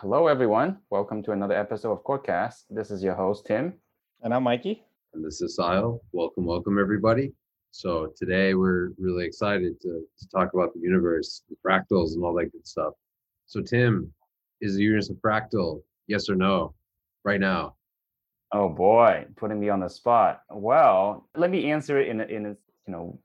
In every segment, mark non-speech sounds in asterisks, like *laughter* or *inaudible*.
Hello, everyone. Welcome to another episode of Corecast. This is your host, Tim. And I'm Mikey. And this is Sahil. Welcome, welcome, everybody. So today we're really excited to, to talk about the universe, the fractals, and all that good stuff. So, Tim, is the universe a fractal? Yes or no? Right now. Oh boy, putting me on the spot. Well, let me answer it in a, in a you know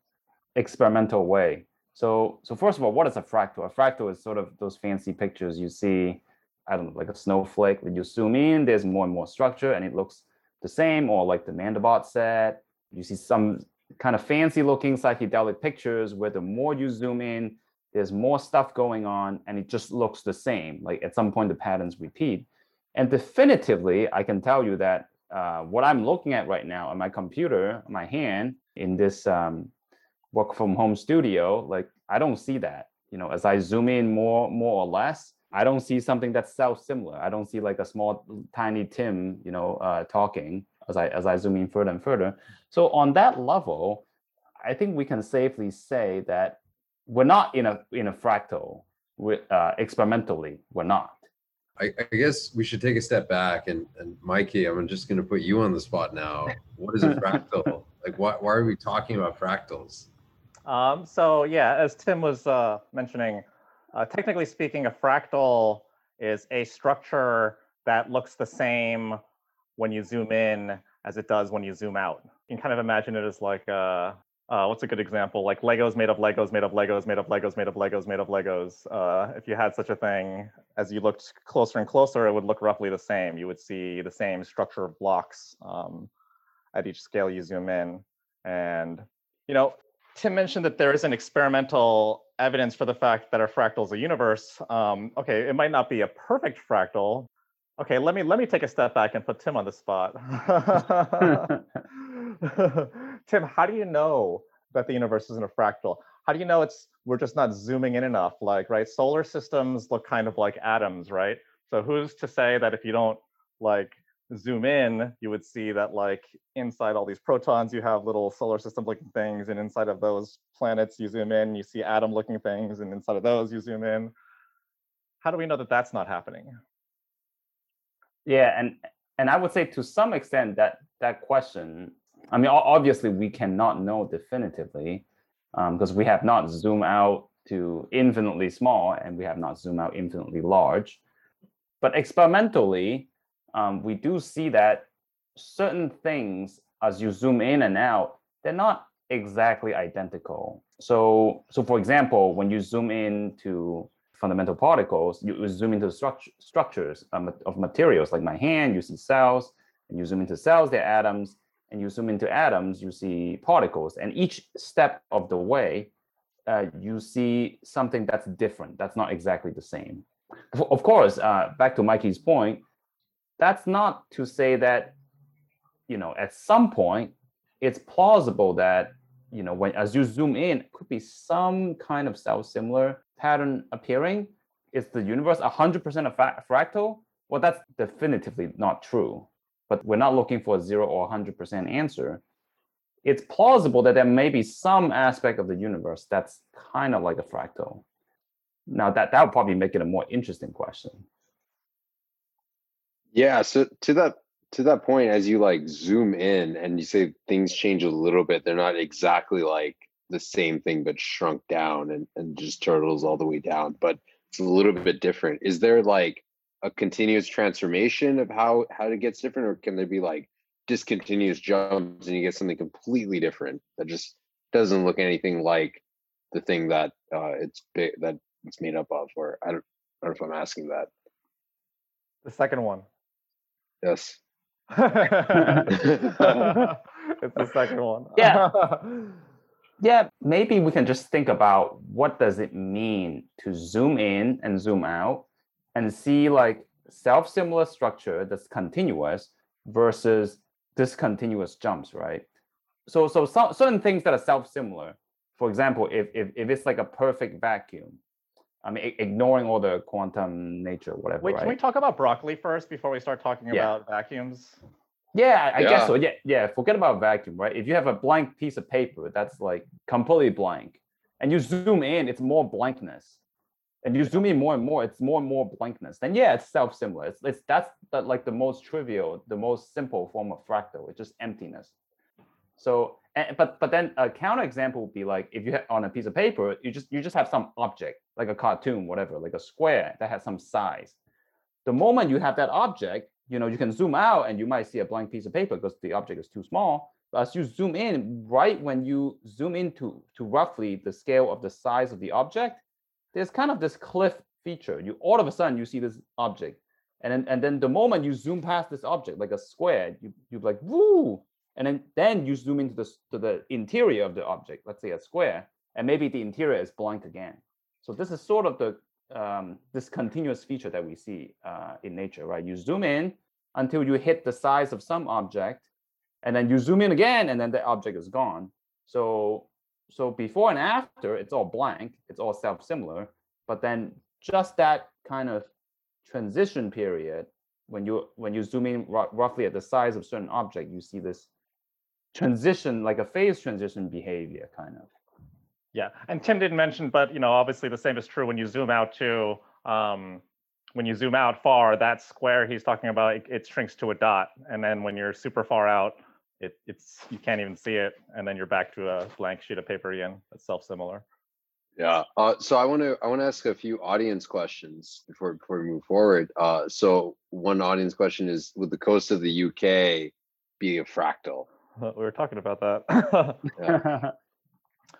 experimental way. So, so first of all, what is a fractal? A fractal is sort of those fancy pictures you see, I don't know, like a snowflake. When you zoom in, there's more and more structure, and it looks the same. Or like the Mandelbrot set, you see some kind of fancy looking psychedelic pictures where the more you zoom in, there's more stuff going on, and it just looks the same. Like at some point, the patterns repeat. And definitively, I can tell you that uh, what I'm looking at right now on my computer, my hand, in this um, work from home studio, like I don't see that. You know, as I zoom in more, more or less, I don't see something that's self-similar. I don't see like a small, tiny Tim, you know, uh, talking as I as I zoom in further and further. So on that level, I think we can safely say that we're not in a in a fractal. With, uh, experimentally, we're not. I, I, guess we should take a step back and, and Mikey, I'm just going to put you on the spot now. What is a fractal? *laughs* like, why, why are we talking about fractals? Um, so yeah, as Tim was uh, mentioning, uh, technically speaking, a fractal is a structure that looks the same when you zoom in as it does when you zoom out. You can kind of imagine it as like, uh, uh, what's a good example? Like Legos made of Legos, made of Legos, made of Legos, made of Legos, made of Legos. Uh, if you had such a thing, as you looked closer and closer, it would look roughly the same. You would see the same structure of blocks um, at each scale you zoom in. And, you know, Tim mentioned that there is an experimental evidence for the fact that our fractal is a universe. Um, okay, it might not be a perfect fractal. Okay, let me let me take a step back and put Tim on the spot. *laughs* Tim, how do you know that the universe isn't a fractal? How do you know it's we're just not zooming in enough? Like, right, solar systems look kind of like atoms, right? So who's to say that if you don't like zoom in, you would see that like inside all these protons, you have little solar system looking things. And inside of those planets, you zoom in, you see atom looking things. And inside of those, you zoom in. How do we know that that's not happening? Yeah, and and I would say to some extent that that question, I mean, obviously we cannot know definitively because um, we have not zoomed out to infinitely small and we have not zoomed out infinitely large. But experimentally, um, we do see that certain things, as you zoom in and out, they're not exactly identical. So, so for example, when you zoom in to fundamental particles, you zoom into structure, structures um, of materials like my hand, you see cells, and you zoom into cells, they're atoms, and you zoom into atoms, you see particles. And each step of the way, uh, you see something that's different, that's not exactly the same. Of course, uh, back to Mikey's point, that's not to say that you know at some point it's plausible that you know when as you zoom in it could be some kind of self-similar pattern appearing. Is the universe 100% a fractal? Well that's definitively not true. But we're not looking for a 0 or 100% answer. It's plausible that there may be some aspect of the universe that's kind of like a fractal. Now that that would probably make it a more interesting question yeah. So to that to that point, as you like zoom in and you say things change a little bit, they're not exactly like the same thing but shrunk down and, and just turtles all the way down, but it's a little bit different. Is there like a continuous transformation of how how it gets different, or can there be like discontinuous jumps and you get something completely different that just doesn't look anything like the thing that uh, it's that it's made up of? Or I don't, I don't know if I'm asking that. The second one. Yes. *laughs* it's the second one. *laughs* Yeah. *laughs* yeah, maybe we can just think about what does it mean to zoom in and zoom out and see like self-similar structure that's continuous versus discontinuous jumps, right? So so some, certain things that are self-similar. For example, if, if if it's like a perfect vacuum, I mean, ignoring all the quantum nature, whatever. Wait, right? can we talk about broccoli first before we start talking yeah. about vacuums? Yeah, I yeah. guess so. Yeah, yeah. Forget about vacuum, right? If you have a blank piece of paper that's like completely blank, and you zoom in, it's more blankness. and you zoom in more and more, it's more and more blankness. Then yeah, it's self-similar. It's, it's that's the, like the most trivial, the most simple form of fractal. It's just emptiness. So, and, but but then a counterexample would be like if you have on a piece of paper, you just you just have some object like a cartoon, whatever, like a square that has some size. The moment you have that object, you know, you can zoom out and you might see a blank piece of paper because the object is too small. But as you zoom in, right when you zoom into to roughly the scale of the size of the object, there's kind of this cliff feature. You all of a sudden you see this object, and then and then the moment you zoom past this object, like a square, you you like woo, and then then you zoom into the to the interior of the object, let's say a square, and maybe the interior is blank again. So this is sort of the um, this continuous feature that we see uh, in nature, right? You zoom in until you hit the size of some object, and then you zoom in again, and then the object is gone. So so before and after, it's all blank, it's all self-similar, but then just that kind of transition period, when you when you zoom in roughly at the size of certain object, you see this transition, like a phase transition behavior, kind of. Yeah, and Tim didn't mention, but you know, obviously the same is true when you zoom out too. Um, when you zoom out far, that square he's talking about, it, it shrinks to a dot, and then when you're super far out, it, it's you can't even see it, and then you're back to a blank sheet of paper again. That's self-similar. Yeah. Uh, so I want to I want to ask a few audience questions before before we move forward. Uh, so one audience question is: Would the coast of the UK be a fractal? *laughs* We were talking about that. *laughs*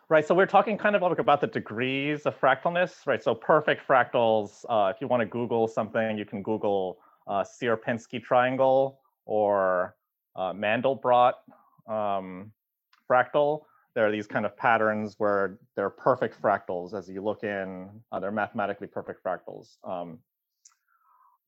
Right, so we're talking kind of like about the degrees of fractalness, right? So perfect fractals, uh, if you want to Google something, you can Google uh, Sierpinski triangle or uh, Mandelbrot um, fractal. There are these kind of patterns where they're perfect fractals as you look in, uh, they're mathematically perfect fractals. Um,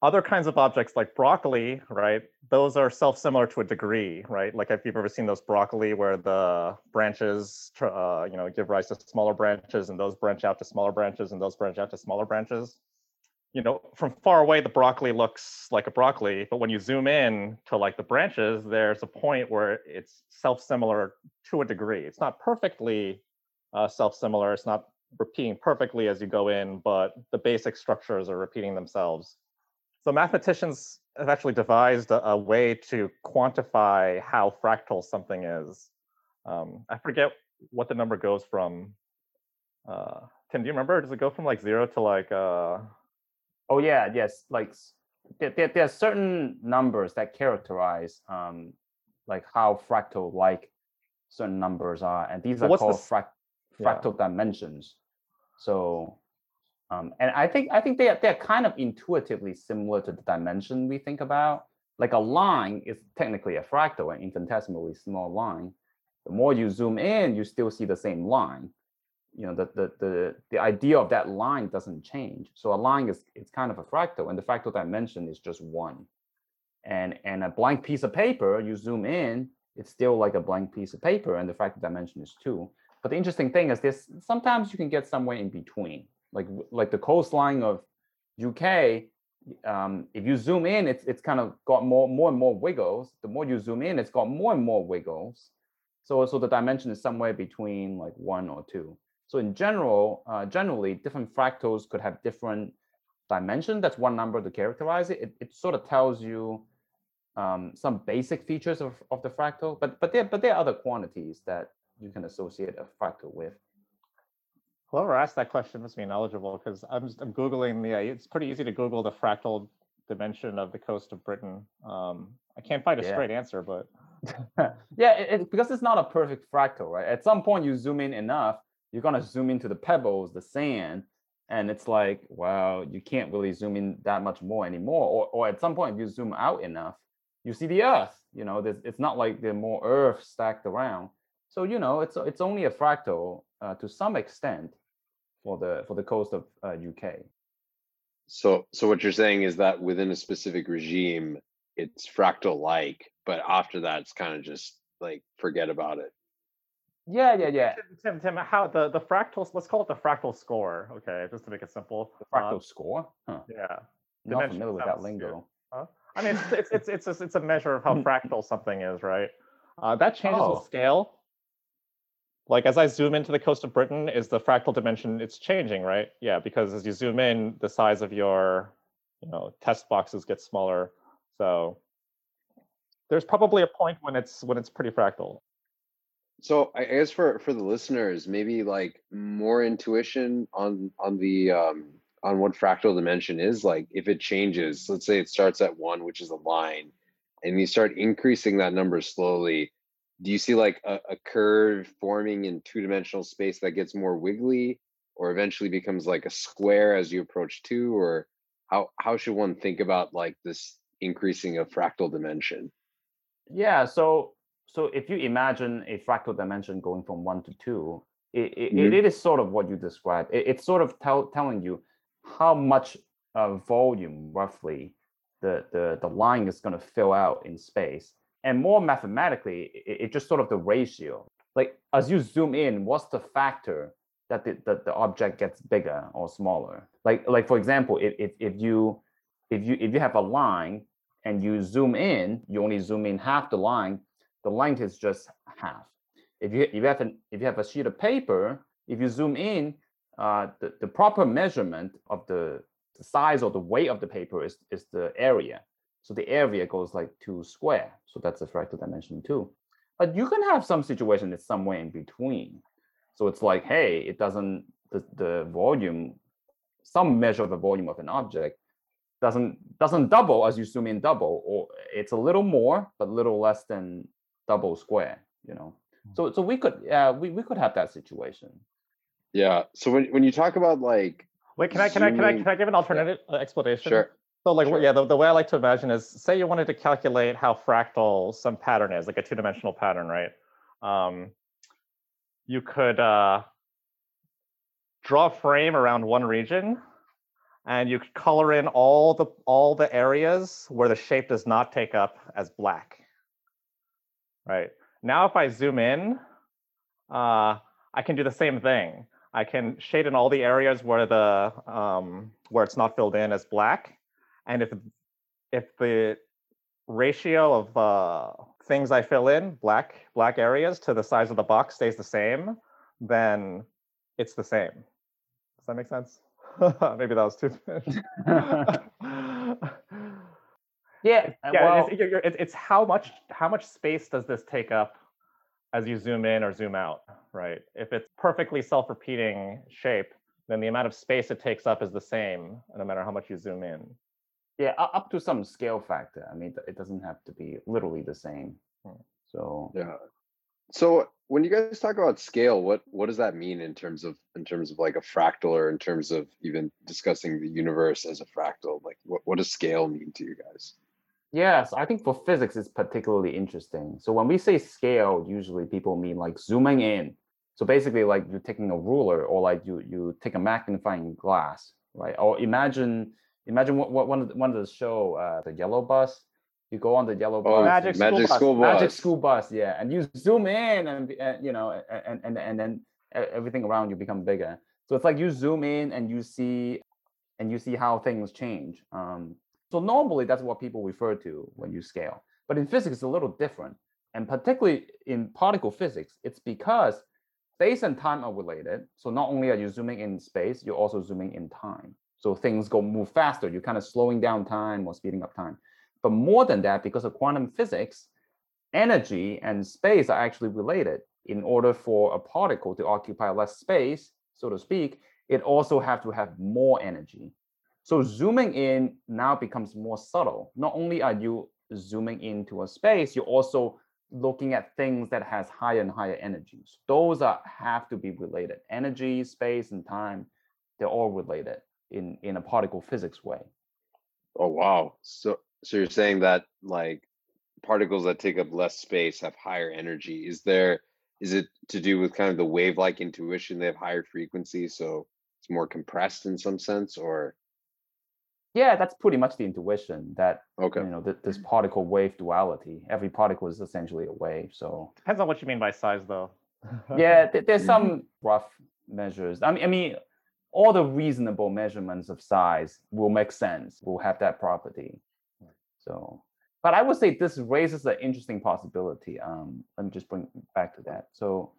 other kinds of objects like broccoli, right? Those are self-similar to a degree, right? Like if you've ever seen those broccoli where the branches, uh, you know, give rise to smaller branches and those branch out to smaller branches and those branch out to smaller branches. You know, from far away, the broccoli looks like a broccoli, but when you zoom in to like the branches, there's a point where it's self-similar to a degree. It's not perfectly uh, self-similar. It's not repeating perfectly as you go in, but the basic structures are repeating themselves. So mathematicians have actually devised a, a, way to quantify how fractal something is. Um, I forget what the number goes from. Uh, Tim, do you remember? Does it go from like zero to like? Uh... Oh yeah, yes. Like there, there, there are certain numbers that characterize um, like how fractal-like certain numbers are, and these so are called frac fractal yeah. dimensions. So um, and I think I think they are, they're kind of intuitively similar to the dimension we think about. Like a line is technically a fractal, an infinitesimally small line. The more you zoom in, you still see the same line. You know, the the the, the idea of that line doesn't change. So a line is it's kind of a fractal, and the fractal dimension is just one. And and a blank piece of paper, you zoom in, it's still like a blank piece of paper, and the fractal dimension is two. But the interesting thing is this: sometimes you can get somewhere in between like like the coastline of UK, um, if you zoom in, it's it's kind of got more more and more wiggles. The more you zoom in, it's got more and more wiggles. So so the dimension is somewhere between like one or two. So in general, uh, generally, different fractals could have different dimension. That's one number to characterize it. It, it sort of tells you um, some basic features of, of the fractal, but but there but there are other quantities that you can associate a fractal with. Whoever asked that question must be knowledgeable because I'm just, I'm googling the. It's pretty easy to Google the fractal dimension of the coast of Britain. Um, I can't find a yeah. straight answer, but *laughs* yeah, it, it, because it's not a perfect fractal, right? At some point, you zoom in enough, you're gonna zoom into the pebbles, the sand, and it's like, well, you can't really zoom in that much more anymore. Or, or at some point, if you zoom out enough, you see the Earth. You know, it's not like there's more Earth stacked around. So you know, it's it's only a fractal uh, to some extent for the for the coast of uh, UK. So so what you're saying is that within a specific regime, it's fractal like, but after that, it's kind of just like forget about it. Yeah, yeah, yeah. Tim, Tim, how the the fractals? Let's call it the fractal score. Okay, just to make it simple. The fractal uh, score. Huh. Yeah. Not familiar with that lingo. Huh? I mean, it's it's it's it's a, it's a measure of how *laughs* fractal something is, right? Uh, that changes oh. with scale like as I zoom into the coast of Britain, is the fractal dimension it's changing, right? Yeah, because as you zoom in, the size of your you know test boxes gets smaller. So there's probably a point when it's when it's pretty fractal. So I guess for for the listeners, maybe like more intuition on on the um on what fractal dimension is like if it changes, let's say it starts at one, which is a line, and you start increasing that number slowly, do you see like a, a curve forming in two-dimensional space that gets more wiggly or eventually becomes like a square as you approach two or how how should one think about like this increasing of fractal dimension Yeah, so so if you imagine a fractal dimension going from one to two, it, it, Mhm. it is sort of what you described. It, it's sort of tell, telling you how much uh, volume roughly the, the, the line is going to fill out in space. And more mathematically, it, just sort of the ratio. Like as you zoom in, what's the factor that the, that the object gets bigger or smaller? Like like for example, if, if, if you if you if you have a line and you zoom in, you only zoom in half the line, the length is just half. If you if you have an if you have a sheet of paper, if you zoom in, uh, the, the proper measurement of the, the size or the weight of the paper is, is the area. So the area goes like two square. So that's a fractal dimension two. But you can have some situation that's somewhere in between. So it's like, hey, it doesn't the, the volume, some measure of the volume of an object doesn't doesn't double as you zoom in double, or it's a little more, but little less than double square, you know. So so we could yeah, we, we could have that situation. yeah so when when you talk about like Wait, can I can I can I can I give an alternative uh, explanation? sure So like, Sure. yeah, the, the way I like to imagine is, say you wanted to calculate how fractal some pattern is, like a two-dimensional pattern, right? Um, you could uh, draw a frame around one region, and you could color in all the all the areas where the shape does not take up as black. Right now, if I zoom in, uh, I can do the same thing. I can shade in all the areas where the um, where it's not filled in as black, and if if the ratio of uh, things I fill in, black black areas to the size of the box stays the same, then it's the same. Does that make sense? *laughs* Maybe that was too. *laughs* *laughs* Yeah, uh, yeah, well, it's, you're- you're- it's, it's how much how much space does this take up as you zoom in or zoom out, right? If it's perfectly self-repeating shape, then the amount of space it takes up is the same, no matter how much you zoom in. Yeah, up to some scale factor. I mean, it doesn't have to be literally the same. Hmm. So yeah so when you guys talk about scale what what does that mean in terms of in terms of like a fractal or in terms of even discussing the universe as a fractal like what, what does scale mean to you guys Yes, I think for physics it's particularly interesting. So when we say scale, usually people mean like zooming in. So basically like you're taking a ruler or like you you take a magnifying glass, right? Or imagine imagine what, what one of the, one of the show uh, the yellow bus. You go on the yellow Oh, bus. Magic and- School Bus. school bus Magic school bus, yeah, and you zoom in, and, and you know, and and and then everything around you become bigger. So it's like you zoom in and you see, and you see how things change. Um, so normally that's what people refer to when you scale, but in physics it's a little different, and particularly in particle physics, it's because space and time are related. So not only are you zooming in space, you're also zooming in time. So things go move faster. You're kind of slowing down time or speeding up time. But more than that, because of quantum physics, energy and space are actually related. In order for a particle to occupy less space, so to speak, it also have to have more energy. So zooming in now becomes more subtle. Not only are you zooming into a space, you're also looking at things that has higher and higher energies. Those are have to be related. Energy, space, and time, they're all related in, in a particle physics way. oh wow so so you're saying that like particles that take up less space have higher energy is there is it to do with kind of the wave like intuition they have higher frequency so it's more compressed in some sense or Yeah, that's pretty much the intuition that okay you know th- this mm-hmm. particle wave duality. Every particle is essentially a wave. So Depends on what you mean by size, though. yeah, th- there's mm-hmm. some rough measures. I mean, I mean, all the reasonable measurements of size will make sense. Will have that property. So, but I would say this raises an interesting possibility. Um, let me just bring back to that. So,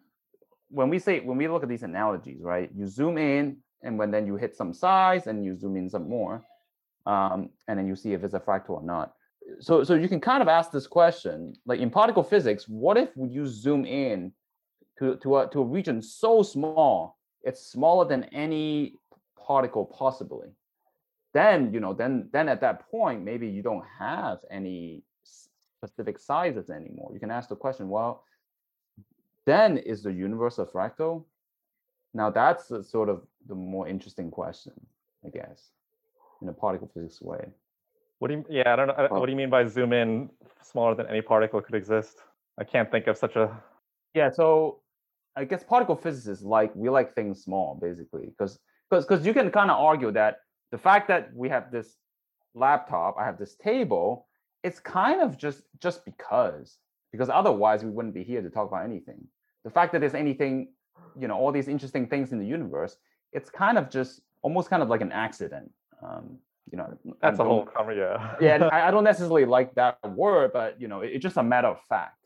when we say when we look at these analogies, right? You zoom in, and when then you hit some size, and you zoom in some more, um, and then you see if it's a fractal or not. So so you can kind of ask this question, like in particle physics, what if you zoom in to to a to a region so small, it's smaller than any particle possibly? Then you know, then then at that point, maybe you don't have any specific sizes anymore. You can ask the question, well, then is the universe a fractal? Now that's the sort of the more interesting question, I guess, in a particle physics way. What do you? Yeah, I don't know. What do you mean by zoom in smaller than any particle could exist? I can't think of such a. Yeah, so I guess particle physicists like we like things small, basically, because because because you can kind of argue that the fact that we have this laptop, I have this table, it's kind of just just because because otherwise we wouldn't be here to talk about anything. The fact that there's anything, you know, all these interesting things in the universe, it's kind of just almost kind of like an accident. Um, you know, That's a whole conver- yeah. yeah, I, I *laughs* don't necessarily like that word, but you know, it- it's just a matter of fact.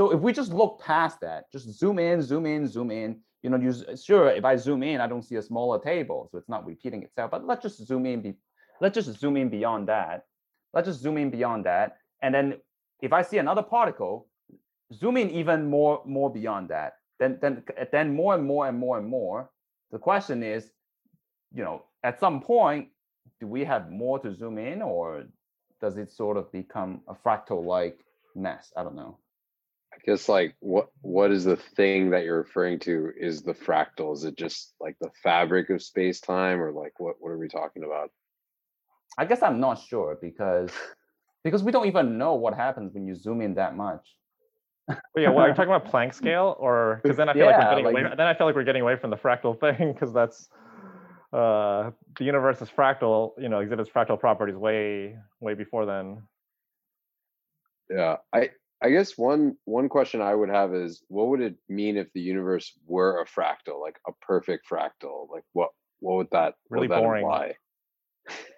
So if we just look past that, just zoom in, zoom in, zoom in, you know, use sure, if I zoom in, I don't see a smaller table, so it's not repeating itself. But let's just zoom in, be, let's just zoom in beyond that. Let's just zoom in beyond that, and then if I see another particle, zoom in even more, more beyond that. Then, then, then more and more and more and more. The question is, you know, at some point, do we have more to zoom in or does it sort of become a fractal like mess i don't know I guess like what what is the thing that you're referring to is the fractal? Is it just like the fabric of space time or like what what are we talking about? i guess i'm not sure because because we don't even know what happens when you zoom in that much But yeah, well, are you *laughs* talking about Planck scale, or because then I feel like we're getting like- away. Then I feel like we're getting away from the fractal *laughs* thing because that's uh, the universe is fractal. You know, exhibits fractal properties way way before then. Yeah, I I guess one one question I would have is what would it mean if the universe were a fractal, like a perfect fractal? Like what what would that Really would that boring. imply?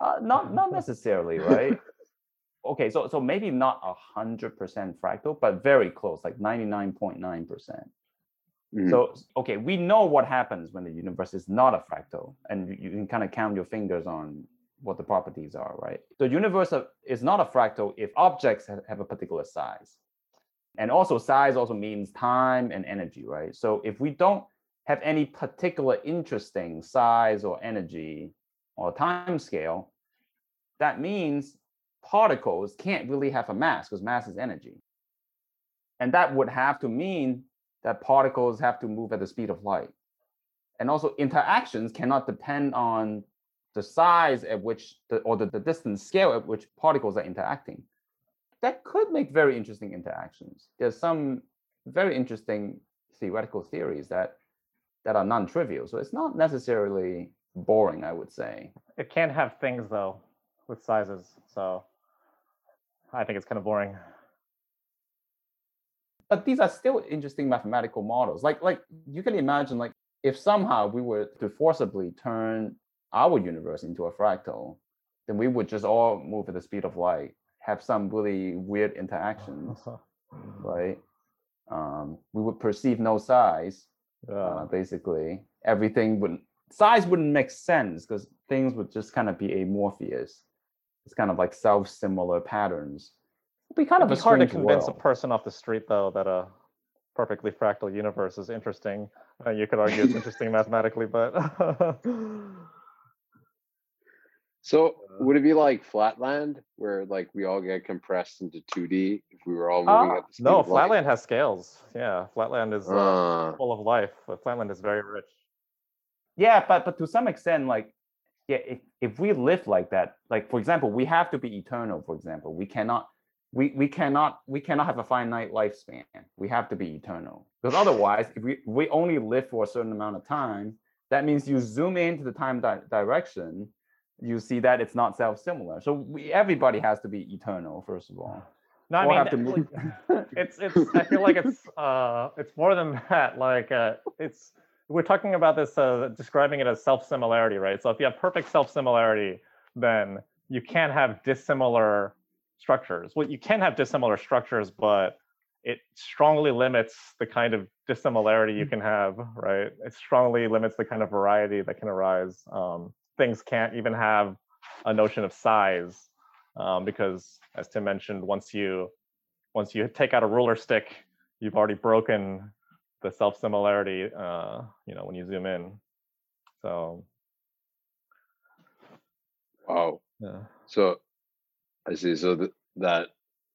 uh, not not *laughs* necessarily right okay so so maybe not a hundred percent fractal but very close like 99.9 percent Mhm. So okay, we know what happens when the universe is not a fractal, and you- you can kind of count your fingers on what the properties are, right? The universe is not a fractal if objects ha- have a particular size, and also size also means time and energy, right? So if we don't have any particular interesting size or energy or time scale, that means particles can't really have a mass because mass is energy. And that would have to mean that particles have to move at the speed of light. And also interactions cannot depend on the size at which the or the, the distance scale at which particles are interacting. That could make very interesting interactions. There's some very interesting theoretical theories that that are non-trivial. So it's not necessarily boring, I would say. It can't have things though with sizes, so I think it's kind of boring. but these are still interesting mathematical models. Like like you can imagine like if somehow we were to forcibly turn our universe into a fractal, then we would just all move at the speed of light, have some really weird interactions, right? Um, we would perceive no size, uh, basically. Everything would size wouldn't make sense because things would just kind of be amorphous. It's kind of like self-similar patterns. It'd be kind It'd of be a hard to convince a person off the street though that a perfectly fractal universe is interesting. Uh, you could argue it's interesting *laughs* mathematically, but *laughs* So Uh, would it be like flatland where like we all get compressed into 2D if we were all moving Uh, at the speed no, flatland has scales. Yeah, flatland is uh, Uh, full of life. But flatland is very rich. Yeah, but but to some extent, like, yeah, if if we live like that, like for example, we have to be eternal. For example, we cannot, we we cannot we cannot have a finite lifespan. We have to be eternal because otherwise, if we we only live for a certain amount of time, that means you zoom into the time di- direction, you see that it's not self-similar. So we everybody has to be eternal first of all. No, I mean, have to move. like, it's it's. I feel like it's *laughs* uh, it's more than that. Like uh, it's we're talking about this uh, describing it as self similarity, right? So if you have perfect self similarity, then you can't have dissimilar structures. Well, you can have dissimilar structures, but it strongly limits the kind of dissimilarity you can have, right? It strongly limits the kind of variety that can arise. Um, things can't even have a notion of size um, because, as Tim mentioned, once you once you take out a ruler stick, you've already broken the self similarity. Uh, you know, when you zoom in. So Wow. yeah. So I see. So th- that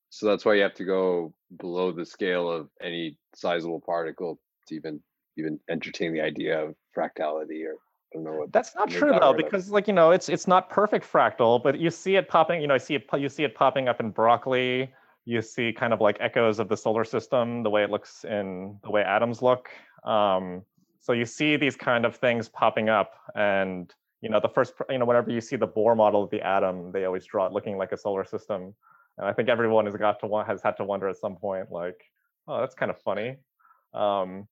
so that's why you have to go below the scale of any sizable particle to even even entertain the idea of fractality or I don't know what. That's not true though, because like you know, it's it's not perfect fractal, but you see it popping. You know, I see it. You see it popping up in broccoli. You see kind of like echoes of the solar system, the way it looks in the way atoms look. Um, so you see these kind of things popping up, and you know, the first, you know, whenever you see the Bohr model of the atom, they always draw it looking like a solar system. And I think everyone has got to has had to wonder at some point, like, oh, that's kind of funny. Um,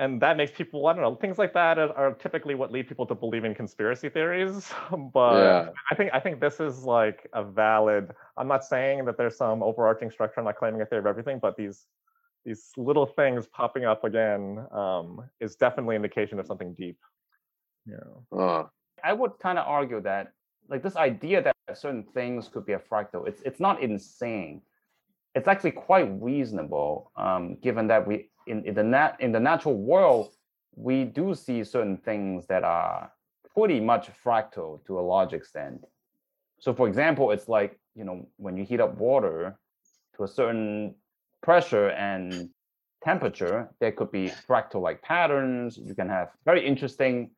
and that makes people i don't know things like that are, are typically what lead people to believe in conspiracy theories *laughs* but Yeah. i think i think this is like a valid i'm not saying that there's some overarching structure i'm not claiming a theory of everything but these these little things popping up again um, is definitely indication of something deep yeah Uh, I would kind of argue that like this idea that certain things could be a fractal, it's it's not insane. It's actually quite reasonable, um, given that we in, in the nat in the natural world we do see certain things that are pretty much fractal to a large extent. So, for example, it's like you know when you heat up water to a certain pressure and temperature, there could be fractal-like patterns. You can have very interesting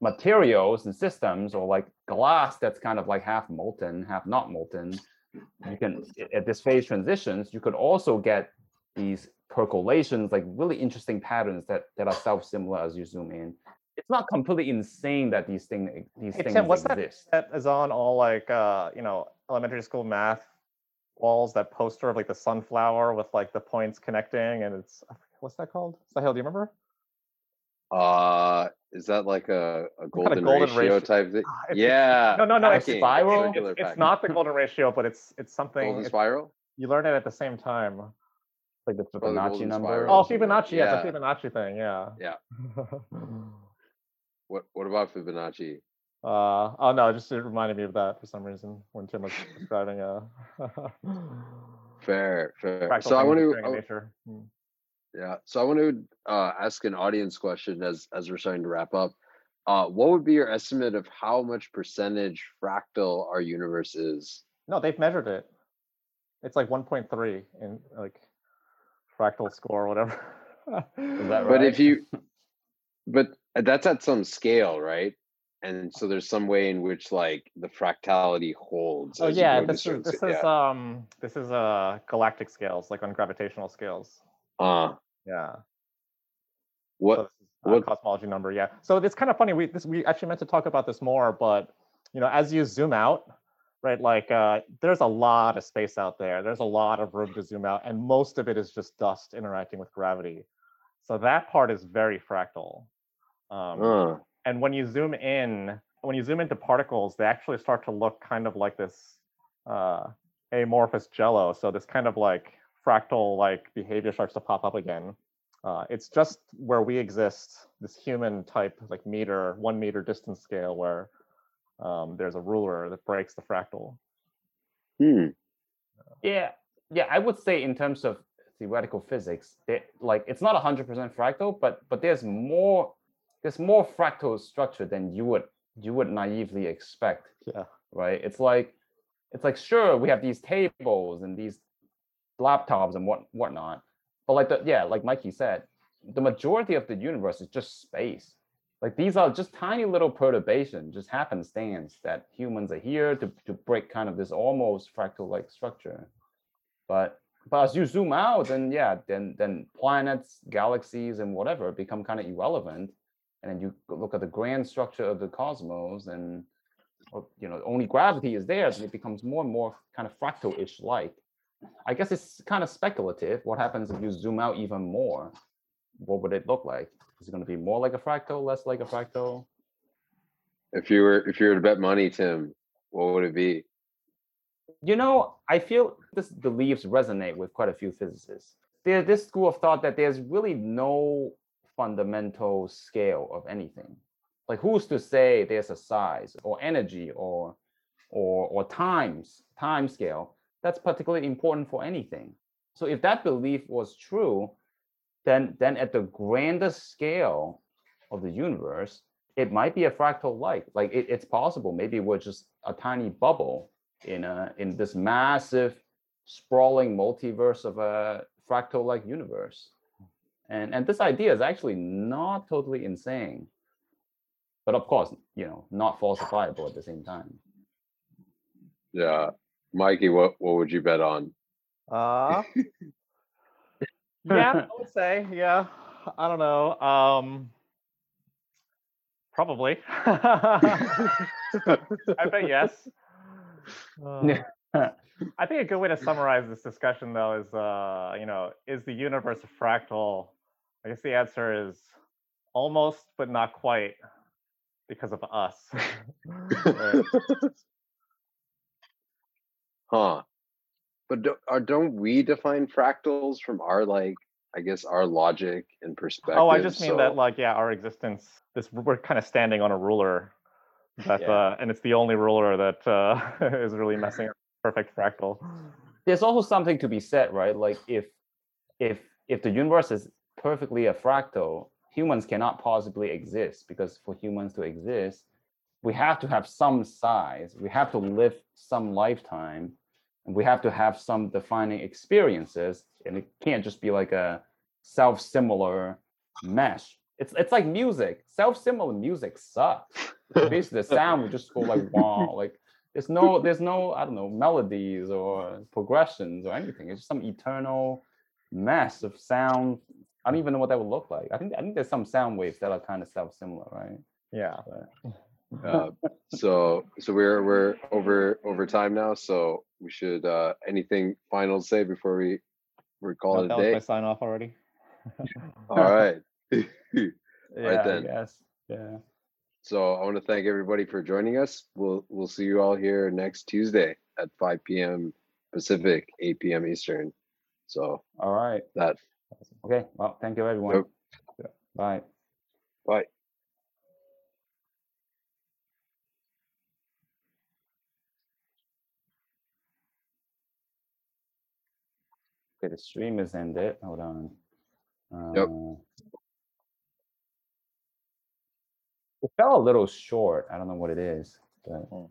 materials and systems or like glass that's kind of like half molten half not molten you can at this phase transitions you could also get these percolations like really interesting patterns that that are self-similar as you zoom in it's not completely insane that these things these Hey, things Tim, what's that exist that is on all like uh you know elementary school math walls that poster of like the sunflower with like the points connecting and it's what's that called Sahil, do you remember uh, is that like a, a kind of golden, golden ratio, ratio- type thing? Ah, it's- it's- yeah. no no no it's, packing, spiral? it's, circular it's, it's not the golden ratio but it's it's something golden it's- spiral. you learn it at the same time like the the fibonacci number spiral. oh fibonacci yeah, it's a fibonacci thing yeah Yeah. *laughs* What What about Fibonacci? uh oh no just it reminded me of that for some reason when tim was describing uh *laughs* *laughs* Fair, fair. So I want to. occurring in nature Hmm. Yeah. So I want to uh, ask an audience question as as we're starting to wrap up. Uh, what would be your estimate of how much percentage fractal our universe is? No, they've measured it. It's like 1.3 in like fractal score or whatever. *laughs* Is that But if you, *laughs* but that's at some scale, right? And so there's some way in which like the fractality holds. Oh yeah, this is this sca- is yeah. um this is uh galactic scales, like on gravitational scales. Uh, Yeah. What? this is what- cosmology number, yeah. So it's kind of funny. We this we actually meant to talk about this more, but you know, as you zoom out, right? Like uh there's a lot of space out there. There's a lot of room to zoom out, and most of it is just dust interacting with gravity. So that part is very fractal. Um, Uh, and when you zoom in when you zoom into particles they actually start to look kind of like this uh, amorphous jello so this kind of like fractal like behavior starts to pop up again uh, it's just where we exist this human type like meter one meter distance scale where um, there's a ruler that breaks the fractal hmm. Yeah, yeah, I would say in terms of theoretical physics, that like it's not hundred percent fractal, but but there's more there's more fractal structure than you would you would naively expect, yeah right? It's like it's like sure we have these tables and these laptops and what whatnot, but like the yeah, like Mikey said, the majority of the universe is just space. Like these are just tiny little perturbations, just happenstance that humans are here to, to break kind of this almost fractal-like structure. But but as you zoom out, then yeah, then then planets, galaxies, and whatever become kind of irrelevant. And then you look at the grand structure of the cosmos, and you know only gravity is there. Then it becomes more and more kind of fractal-ish like. I guess it's kind of speculative. What happens if you zoom out even more? What would it look like? Is it going to be more like a fractal, less like a fractal? If you were if you were to bet money, Tim, what would it be? You know, I feel this beliefs resonate with quite a few physicists. There's this school of thought that there's really no fundamental scale of anything. Like who's to say there's a size or energy or or or times, time scale that's particularly important for anything. So if that belief was true, then then at the grandest scale of the universe, it might be a fractal light. Like it, it's possible. Maybe we're just a tiny bubble in a in this massive sprawling multiverse of a fractal like universe. And and this idea is actually not totally insane. But of course, you know, not falsifiable at the same time. Yeah. Mikey, what, what would you bet on? Uh, *laughs* yeah, *laughs* I would say, yeah. I don't know. Um, probably. *laughs* I bet yes. Uh, *laughs* I think a good way to summarize this discussion, though, is uh, you know, is the universe a fractal? I guess the answer is almost, but not quite, because of us. Right. Huh. But do, are, don't we define fractals from our like, I guess our logic and perspective? Oh, I just mean that, like, yeah, our existence. This we're kind of standing on a ruler, *laughs* that Yeah. uh, and it's the only ruler that uh, *laughs* is really messing up perfect fractal. there's also something to be said, right? Like if if if the universe is perfectly a fractal, humans cannot possibly exist because for humans to exist, we have to have some size, we have to live some lifetime, and we have to have some defining experiences, and it can't just be like a self-similar mesh. It's it's like music. Self-similar music sucks. *laughs* Basically, the sound would just go like wow, like there's no there's no i don't know melodies or progressions or anything it's just some eternal mess of sound i don't even know what that would look like i think i think there's some sound waves that are kind of self-similar right Yeah. Uh, so so we're we're over over time now so we should uh anything final to say before we we call No, it that a was my sign off already. *laughs* *laughs* all right. Yeah then. Yes. yeah. So i want to thank everybody for joining us. We'll we'll see you all here next tuesday at 5 p.m pacific 8 p.m eastern. So all right. that okay well thank you everyone. Bye. Bye okay the stream is ended hold on Yep. Uh, it fell a little short i don't know what it is but Hmm.